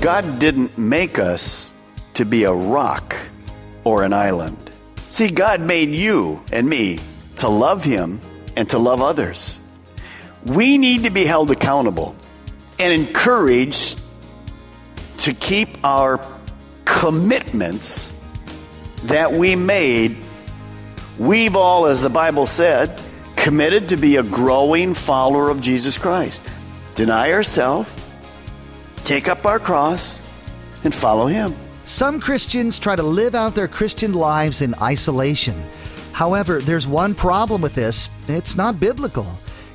God didn't make us to be a rock or an island. See, God made you and me to love Him and to love others. We need to be held accountable and encouraged to keep our commitments that we made. We've all, as the Bible said, committed to be a growing follower of Jesus Christ. Deny ourselves, take up our cross, and follow Him. Some Christians try to live out their Christian lives in isolation. However, there's one problem with this it's not biblical.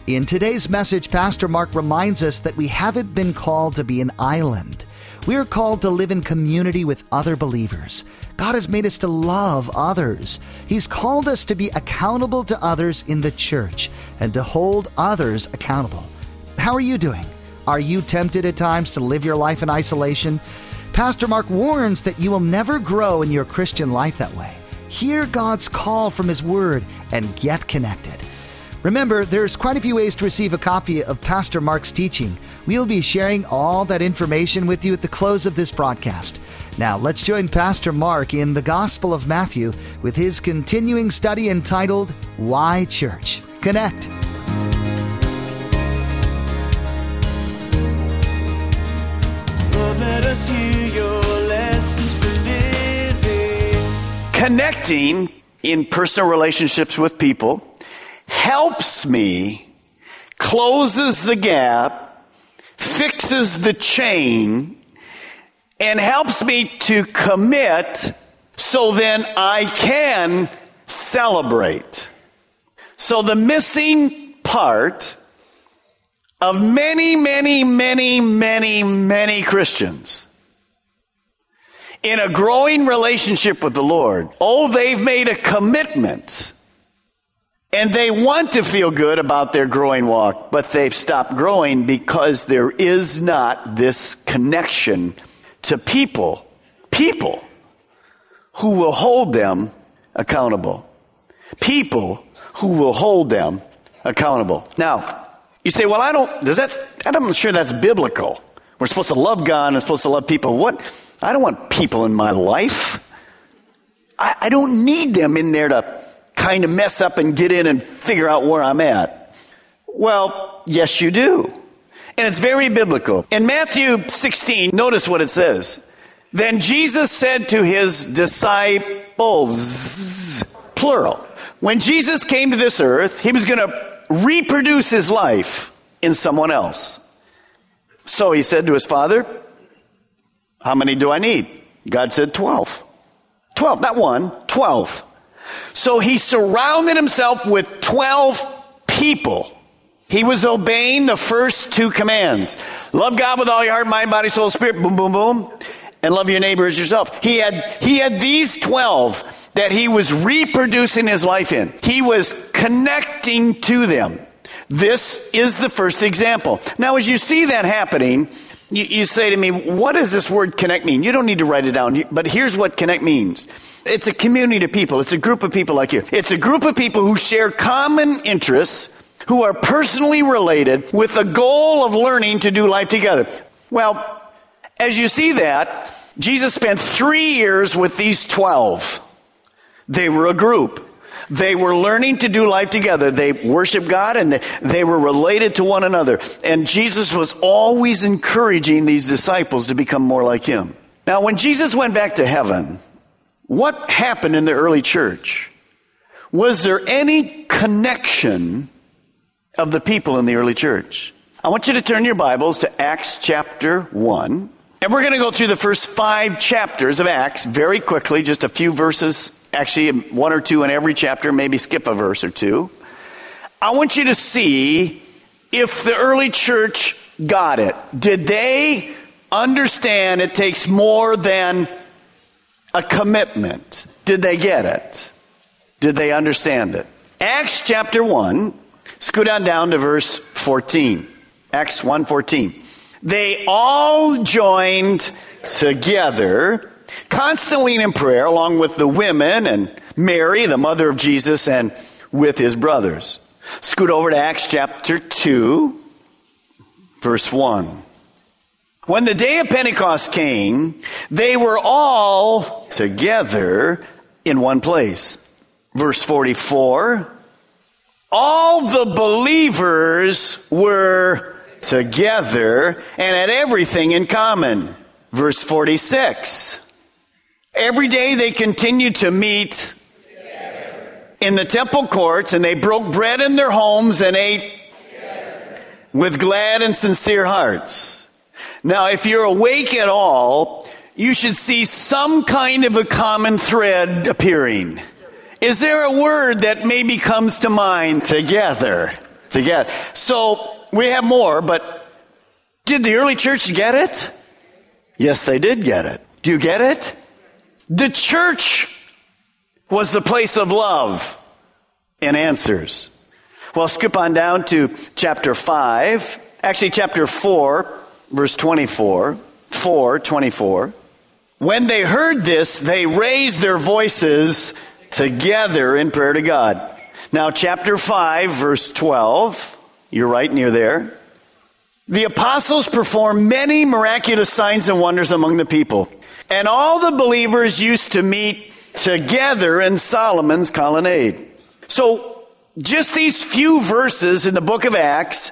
In today's message, Pastor Mark reminds us that we haven't been called to be an island. We are called to live in community with other believers. God has made us to love others. He's called us to be accountable to others in the church and to hold others accountable. How are you doing? Are you tempted at times to live your life in isolation? Pastor Mark warns that you will never grow in your Christian life that way. Hear God's call from His Word and get connected. Remember, there's quite a few ways to receive a copy of Pastor Mark's teaching. We'll be sharing all that information with you at the close of this broadcast. Now, let's join Pastor Mark in the Gospel of Matthew with his continuing study entitled Why Church? Connect. Connecting in personal relationships with people helps me, closes the gap, fixes the chain, and helps me to commit so then I can celebrate. So the missing part of many, many, many, many, many Christians in a growing relationship with the Lord, oh, they've made a commitment and they want to feel good about their growing walk, but they've stopped growing because there is not this connection to people, people who will hold them accountable. People who will hold them accountable. Now, you say, well, I don't, does that, I'm not sure that's biblical. We're supposed to love God and supposed to love people. What? I don't want people in my life. I, I don't need them in there to kind of mess up and get in and figure out where I'm at. Well, yes, you do. And it's very biblical. In Matthew 16, notice what it says. Then Jesus said to his disciples, plural, when Jesus came to this earth, he was going to reproduce his life in someone else. So he said to his father, How many do I need? God said 12. 12, not one, 12. So he surrounded himself with 12 people. He was obeying the first two commands love God with all your heart, mind, body, soul, spirit, boom, boom, boom, and love your neighbor as yourself. He had, he had these 12 that he was reproducing his life in. He was connecting to them. This is the first example. Now, as you see that happening, you, you, say to me, what does this word connect mean? You don't need to write it down, but here's what connect means. It's a community of people. It's a group of people like you. It's a group of people who share common interests, who are personally related with the goal of learning to do life together. Well, as you see that, Jesus spent three years with these 12. They were a group. They were learning to do life together. They worship God and they were related to one another. And Jesus was always encouraging these disciples to become more like him. Now, when Jesus went back to heaven, what happened in the early church? Was there any connection of the people in the early church? I want you to turn your Bibles to Acts chapter 1. And we're going to go through the first five chapters of Acts very quickly, just a few verses, actually, one or two in every chapter, maybe skip a verse or two. I want you to see if the early church got it. Did they understand it takes more than a commitment? Did they get it? Did they understand it? Acts chapter 1, let's go down, down to verse 14. Acts 1:14. They all joined together, constantly in prayer, along with the women and Mary, the mother of Jesus, and with his brothers. Scoot over to Acts chapter 2, verse 1. When the day of Pentecost came, they were all together in one place. Verse 44. All the believers were together and had everything in common. Verse 46. Every day they continued to meet in the temple courts and they broke bread in their homes and ate with glad and sincere hearts. Now, if you're awake at all, you should see some kind of a common thread appearing. Is there a word that maybe comes to mind? Together. Together. So, we have more, but did the early church get it? Yes, they did get it. Do you get it? The church was the place of love and answers. Well, skip on down to chapter 5, actually, chapter 4, verse 24. 4 24. When they heard this, they raised their voices together in prayer to God. Now, chapter 5, verse 12. You're right near there. The apostles performed many miraculous signs and wonders among the people. And all the believers used to meet together in Solomon's colonnade. So, just these few verses in the book of Acts,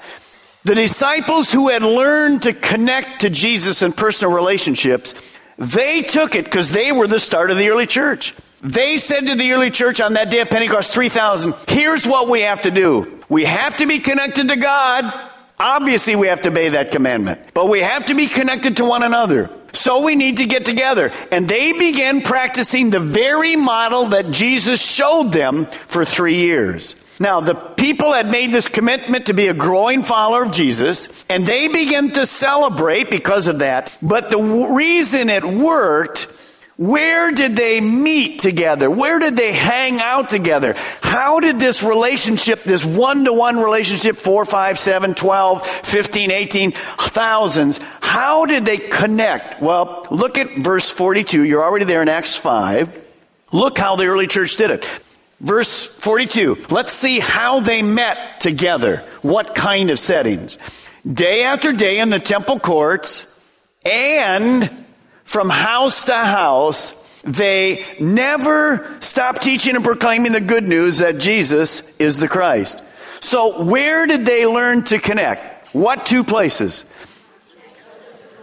the disciples who had learned to connect to Jesus in personal relationships, they took it because they were the start of the early church. They said to the early church on that day of Pentecost, 3,000, here's what we have to do. We have to be connected to God. Obviously, we have to obey that commandment, but we have to be connected to one another. So we need to get together. And they began practicing the very model that Jesus showed them for three years. Now, the people had made this commitment to be a growing follower of Jesus, and they began to celebrate because of that. But the reason it worked where did they meet together? Where did they hang out together? How did this relationship, this one to one relationship, 4, 5, 7, 12, 15, 18, thousands, how did they connect? Well, look at verse 42. You're already there in Acts 5. Look how the early church did it. Verse 42. Let's see how they met together. What kind of settings? Day after day in the temple courts and from house to house, they never stop teaching and proclaiming the good news that Jesus is the Christ. So, where did they learn to connect? What two places?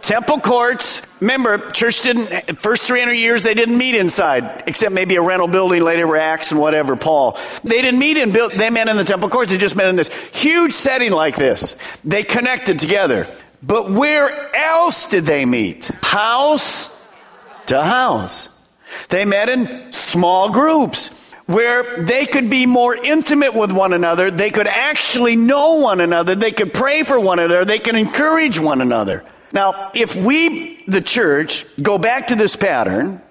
Temple courts. Remember, church didn't, first 300 years, they didn't meet inside, except maybe a rental building later, Acts and whatever, Paul. They didn't meet in, they met in the temple courts, they just met in this huge setting like this. They connected together. But where else did they meet? House to house. They met in small groups where they could be more intimate with one another. They could actually know one another. They could pray for one another. They could encourage one another. Now, if we, the church, go back to this pattern,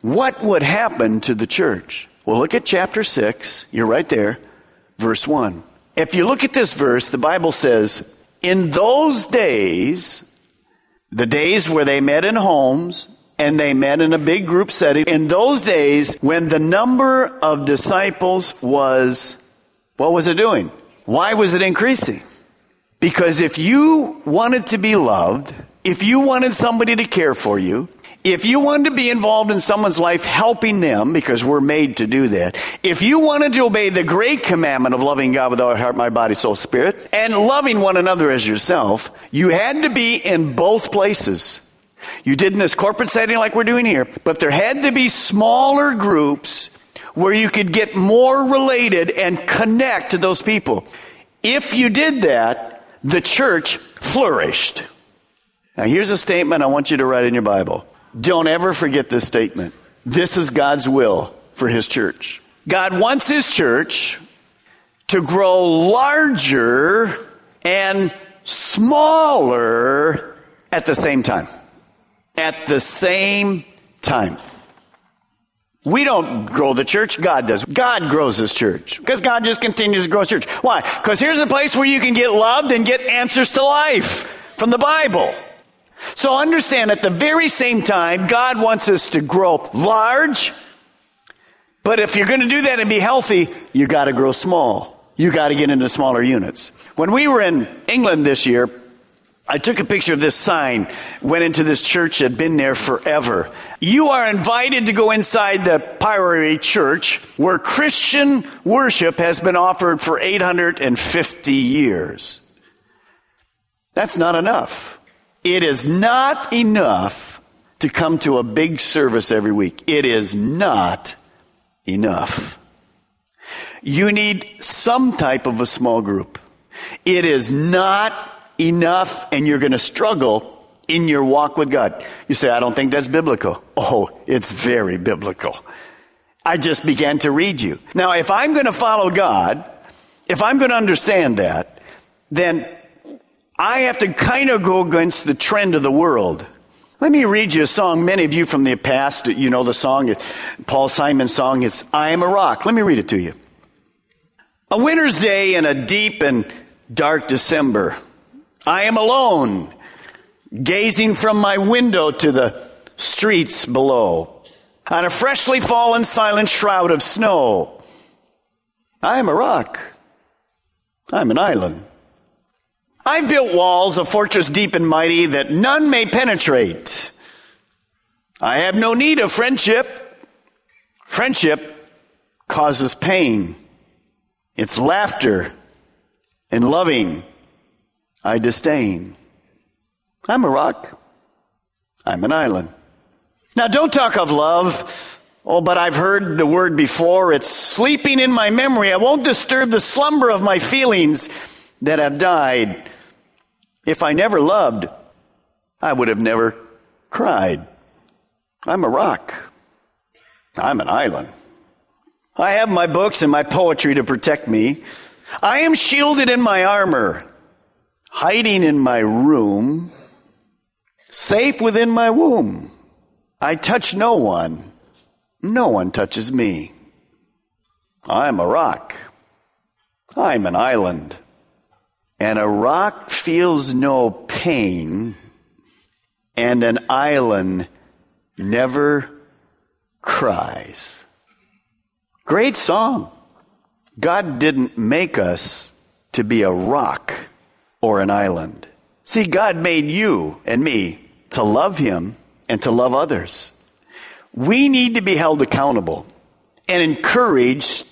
what would happen to the church? Well, look at chapter 6. You're right there. Verse 1. If you look at this verse, the Bible says, in those days, the days where they met in homes and they met in a big group setting, in those days when the number of disciples was, what was it doing? Why was it increasing? Because if you wanted to be loved, if you wanted somebody to care for you, if you wanted to be involved in someone's life, helping them, because we're made to do that, if you wanted to obey the great commandment of loving God with all heart, mind, body, soul, spirit, and loving one another as yourself, you had to be in both places. You did in this corporate setting like we're doing here, but there had to be smaller groups where you could get more related and connect to those people. If you did that, the church flourished. Now, here's a statement I want you to write in your Bible. Don't ever forget this statement. This is God's will for His church. God wants His church to grow larger and smaller at the same time. At the same time. We don't grow the church, God does. God grows his church. Because God just continues to grow his church. Why? Because here's a place where you can get loved and get answers to life from the Bible. So understand at the very same time, God wants us to grow large. But if you're going to do that and be healthy, you got to grow small. You got to get into smaller units. When we were in England this year, I took a picture of this sign, went into this church, had been there forever. You are invited to go inside the Priory Church where Christian worship has been offered for 850 years. That's not enough. It is not enough to come to a big service every week. It is not enough. You need some type of a small group. It is not enough and you're going to struggle in your walk with God. You say, I don't think that's biblical. Oh, it's very biblical. I just began to read you. Now, if I'm going to follow God, if I'm going to understand that, then I have to kind of go against the trend of the world. Let me read you a song. Many of you from the past, you know the song, Paul Simon's song. It's I Am a Rock. Let me read it to you. A winter's day in a deep and dark December. I am alone, gazing from my window to the streets below, on a freshly fallen silent shroud of snow. I am a rock. I'm an island. I've built walls, a fortress deep and mighty that none may penetrate. I have no need of friendship. Friendship causes pain. It's laughter and loving I disdain. I'm a rock. I'm an island. Now, don't talk of love. Oh, but I've heard the word before. It's sleeping in my memory. I won't disturb the slumber of my feelings that have died. If I never loved, I would have never cried. I'm a rock. I'm an island. I have my books and my poetry to protect me. I am shielded in my armor hiding in my room, safe within my womb. I touch no one. No one touches me. I'm a rock. I'm an island. And a rock feels no pain, and an island never cries. Great song. God didn't make us to be a rock or an island. See, God made you and me to love Him and to love others. We need to be held accountable and encouraged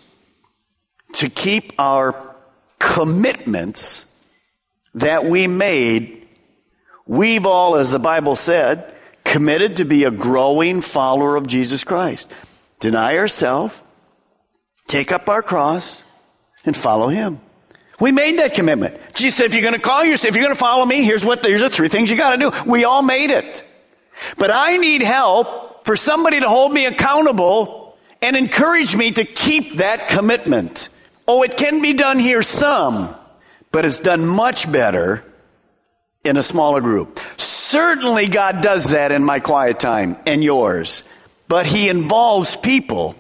to keep our commitments that we made. We've all, as the Bible said, committed to be a growing follower of Jesus Christ. Deny ourselves, take up our cross, and follow Him. We made that commitment. Jesus said, if you're going to call yourself, if you're going to follow me, here's what, here's the three things you got to do. We all made it. But I need help for somebody to hold me accountable and encourage me to keep that commitment. Oh, it can be done here some, but it's done much better in a smaller group. Certainly God does that in my quiet time and yours, but He involves people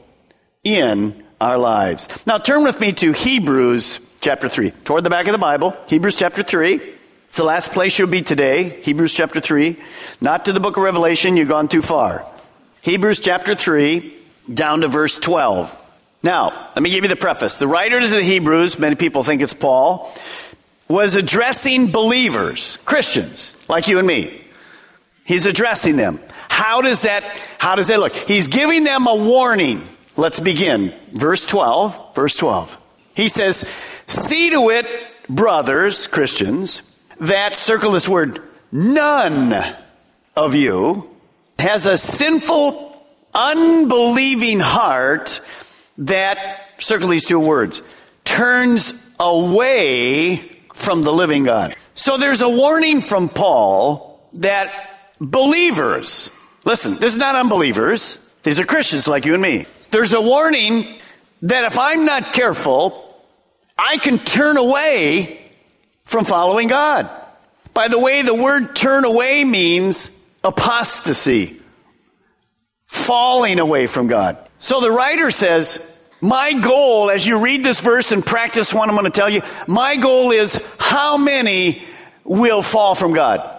in our lives. Now turn with me to Hebrews chapter 3. Toward the back of the Bible, Hebrews chapter 3. It's the last place you'll be today, Hebrews chapter 3. Not to the book of Revelation, you've gone too far. Hebrews chapter 3, down to verse 12. Now, let me give you the preface. The writer to the Hebrews, many people think it's Paul, was addressing believers, Christians, like you and me. He's addressing them. How does that, how does that look? He's giving them a warning. Let's begin. Verse 12, verse 12. He says, See to it, brothers, Christians, that, circle this word, none of you has a sinful, unbelieving heart that, circle these two words, turns away from the living God. So there's a warning from Paul that believers, listen, this is not unbelievers, these are Christians like you and me. There's a warning that if I'm not careful, I can turn away from following God. By the way, the word turn away means apostasy, falling away from God. So the writer says, my goal, as you read this verse and practice one, I'm going to tell you, my goal is how many will fall from God?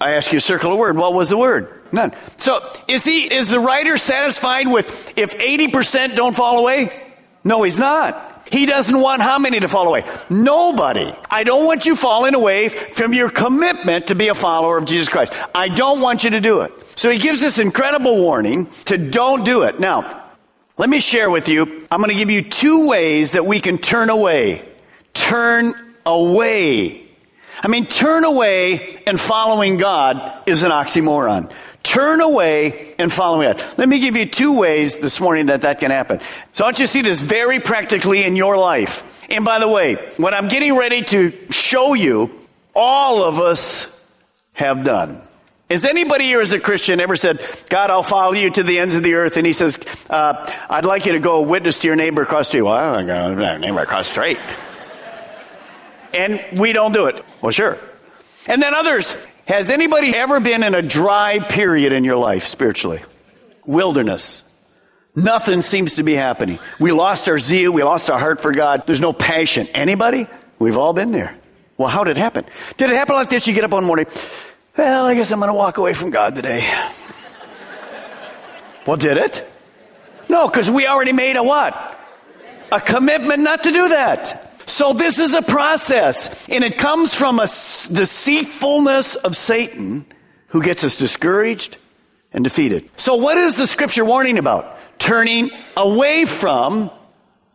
I ask you circle a word. What was the word? None. So is he, is the writer satisfied with if 80% don't fall away? No, he's not. He doesn't want how many to fall away? Nobody. I don't want you falling away from your commitment to be a follower of Jesus Christ. I don't want you to do it. So he gives this incredible warning to don't do it. Now, let me share with you. I'm going to give you two ways that we can turn away. Turn away. I mean, turn away and following God is an oxymoron. Turn away and follow God. Let me give you two ways this morning that that can happen. So I want you to see this very practically in your life. And by the way, what I'm getting ready to show you, all of us have done. Has anybody here as a Christian ever said, God, I'll follow you to the ends of the earth? And he says, uh, I'd like you to go witness to your neighbor across the street. Well, I don't go to neighbor across the street. and we don't do it. Well, sure. And then others, has anybody ever been in a dry period in your life spiritually? Wilderness. Nothing seems to be happening. We lost our zeal. We lost our heart for God. There's no passion. Anybody? We've all been there. Well, how did it happen? Did it happen like this? You get up one morning. Well, I guess I'm going to walk away from God today. well, did it? No, because we already made a what? A commitment not to do that. So this is a process, and it comes from a deceitfulness of Satan who gets us discouraged and defeated. So what is the scripture warning about? Turning away from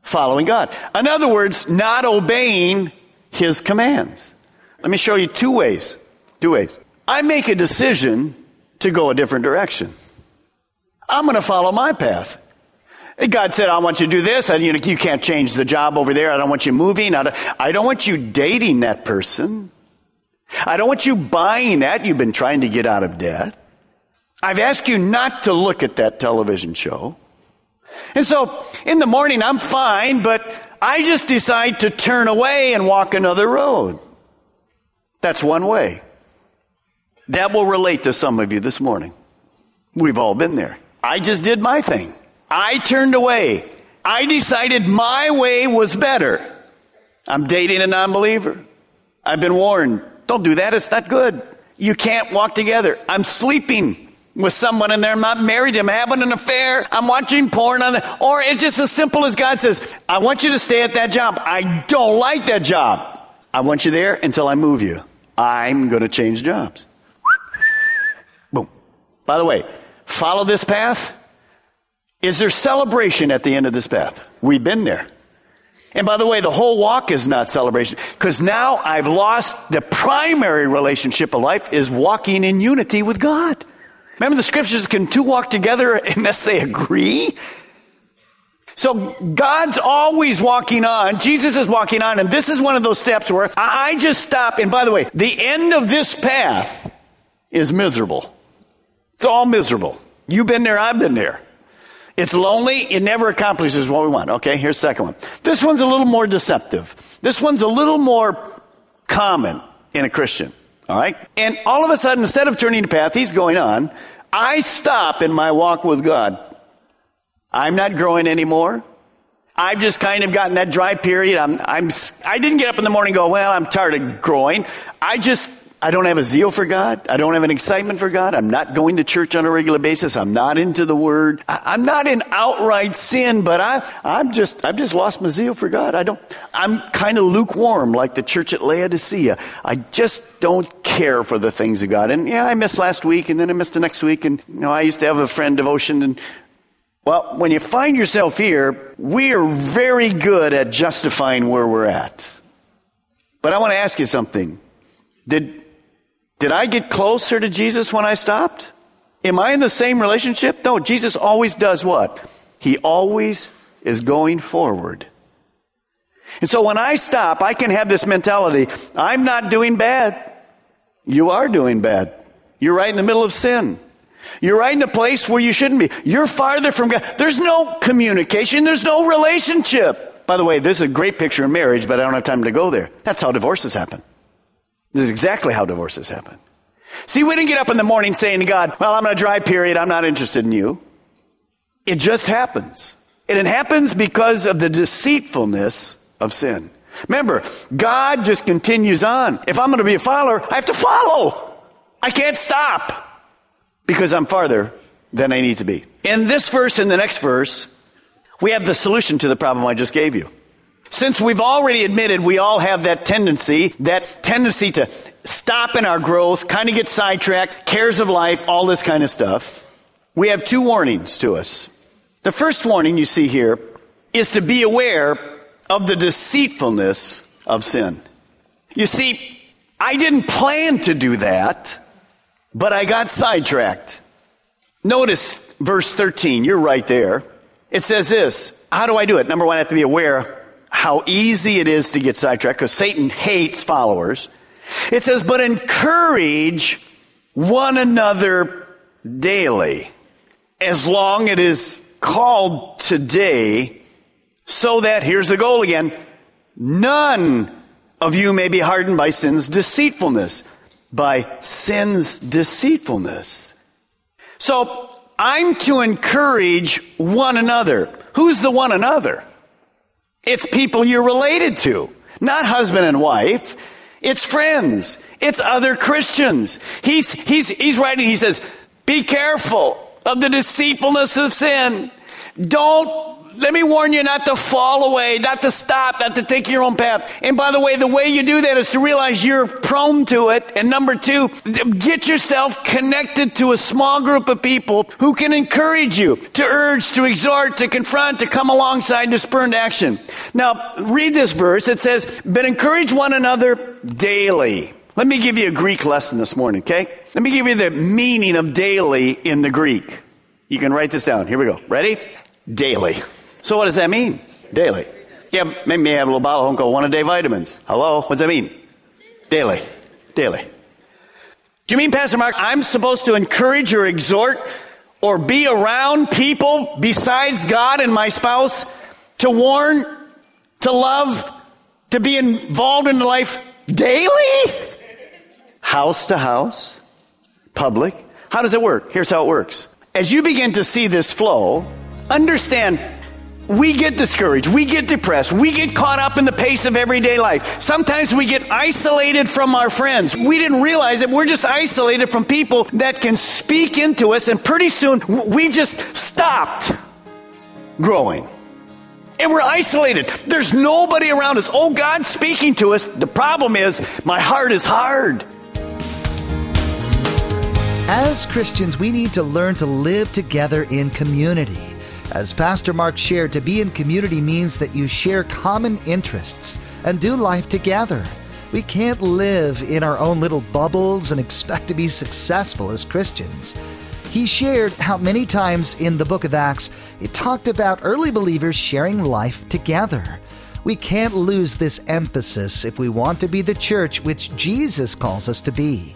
following God. In other words, not obeying his commands. Let me show you two ways. Two ways. I make a decision to go a different direction. I'm going to follow my path. God said, I want you to do this. And you, you can't change the job over there. I don't want you moving. I don't, I don't want you dating that person. I don't want you buying that. You've been trying to get out of debt. I've asked you not to look at that television show. And so in the morning, I'm fine, but I just decide to turn away and walk another road. That's one way. That will relate to some of you this morning. We've all been there. I just did my thing. I turned away. I decided my way was better. I'm dating a non believer. I've been warned. Don't do that. It's not good. You can't walk together. I'm sleeping with someone and they're not married. I'm having an affair. I'm watching porn on the, or it's just as simple as God says, I want you to stay at that job. I don't like that job. I want you there until I move you. I'm going to change jobs. By the way, follow this path is there celebration at the end of this path? We've been there. And by the way, the whole walk is not celebration because now I've lost the primary relationship of life is walking in unity with God. Remember the scriptures can two walk together unless they agree? So God's always walking on. Jesus is walking on. And this is one of those steps where I just stop. And by the way, the end of this path is miserable. It's all miserable. You've been there. I've been there. It's lonely. It never accomplishes what we want. Okay, here's the second one. This one's a little more deceptive. This one's a little more common in a Christian. All right? And all of a sudden, instead of turning the path, he's going on. I stop in my walk with God. I'm not growing anymore. I've just kind of gotten that dry period. I'm, I'm, I didn't get up in the morning and go, well, I'm tired of growing. I just I don't have a zeal for God. I don't have an excitement for God. I'm not going to church on a regular basis. I'm not into the Word. I, am not in outright sin, but I, I'm just, I've just lost my zeal for God. I don't, I'm kind of lukewarm like the church at Laodicea. I just don't care for the things of God. And yeah, I missed last week and then I missed the next week. And, you know, I used to have a friend devotion and well, when you find yourself here, we are very good at justifying where we're at. But I want to ask you something. Did, did I get closer to Jesus when I stopped? Am I in the same relationship? No, Jesus always does what? He always is going forward. And so when I stop, I can have this mentality I'm not doing bad. You are doing bad. You're right in the middle of sin. You're right in a place where you shouldn't be. You're farther from God. There's no communication. There's no relationship. By the way, this is a great picture of marriage, but I don't have time to go there. That's how divorces happen. This is exactly how divorces happen. See, we didn't get up in the morning saying to God, well, I'm on a dry period. I'm not interested in you. It just happens. And it happens because of the deceitfulness of sin. Remember, God just continues on. If I'm going to be a follower, I have to follow. I can't stop because I'm farther than I need to be. In this verse and the next verse, we have the solution to the problem I just gave you. Since we've already admitted we all have that tendency, that tendency to stop in our growth, kind of get sidetracked, cares of life, all this kind of stuff, we have two warnings to us. The first warning you see here is to be aware of the deceitfulness of sin. You see, I didn't plan to do that, but I got sidetracked. Notice verse 13, you're right there. It says this How do I do it? Number one, I have to be aware how easy it is to get sidetracked because Satan hates followers. It says, but encourage one another daily as long as it is called today so that, here's the goal again, none of you may be hardened by sin's deceitfulness. By sin's deceitfulness. So, I'm to encourage one another. Who's the one another? It's people you're related to, not husband and wife. It's friends. It's other Christians. He's, he's, he's writing, he says, be careful of the deceitfulness of sin. Don't let me warn you not to fall away, not to stop, not to take your own path. And by the way, the way you do that is to realize you're prone to it. And number two, get yourself connected to a small group of people who can encourage you, to urge, to exhort, to confront, to come alongside, to spur into action. Now, read this verse. It says, but encourage one another daily. Let me give you a Greek lesson this morning, okay? Let me give you the meaning of daily in the Greek. You can write this down. Here we go. Ready? Daily. So what does that mean? Daily. Yeah, maybe I have a little bottle of Honko, one a day vitamins. Hello? What does that mean? Daily. Daily. Do you mean, Pastor Mark, I'm supposed to encourage or exhort or be around people besides God and my spouse to warn, to love, to be involved in life daily? House to house? Public? How does it work? Here's how it works. As you begin to see this flow, understand we get discouraged, we get depressed, we get caught up in the pace of everyday life. Sometimes we get isolated from our friends. We didn't realize that we're just isolated from people that can speak into us, and pretty soon we've just stopped growing. And we're isolated. There's nobody around us. Oh, God's speaking to us. The problem is, my heart is hard. As Christians, we need to learn to live together in community. As Pastor Mark shared, to be in community means that you share common interests and do life together. We can't live in our own little bubbles and expect to be successful as Christians. He shared how many times in the book of Acts it talked about early believers sharing life together. We can't lose this emphasis if we want to be the church which Jesus calls us to be.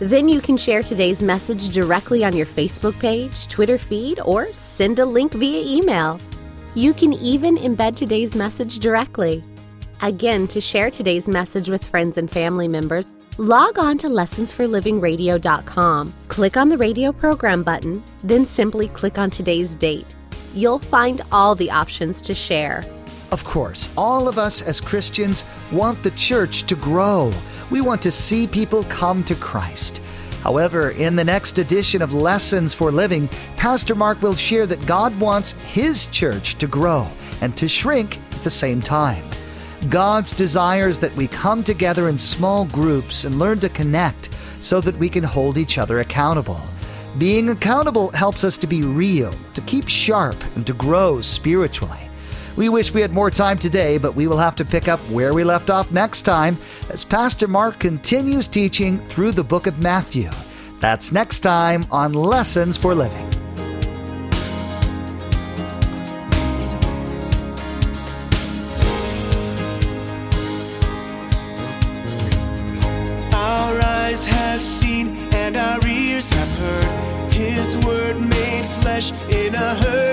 Then you can share today's message directly on your Facebook page, Twitter feed, or send a link via email. You can even embed today's message directly. Again, to share today's message with friends and family members, log on to lessonsforlivingradio.com. Click on the radio program button, then simply click on today's date. You'll find all the options to share. Of course, all of us as Christians want the church to grow. We want to see people come to Christ. However, in the next edition of Lessons for Living, Pastor Mark will share that God wants His church to grow and to shrink at the same time. God's desires that we come together in small groups and learn to connect so that we can hold each other accountable. Being accountable helps us to be real, to keep sharp, and to grow spiritually. We wish we had more time today, but we will have to pick up where we left off next time as Pastor Mark continues teaching through the book of Matthew. That's next time on Lessons for Living. Our eyes have seen and our ears have heard His word made flesh in a hurting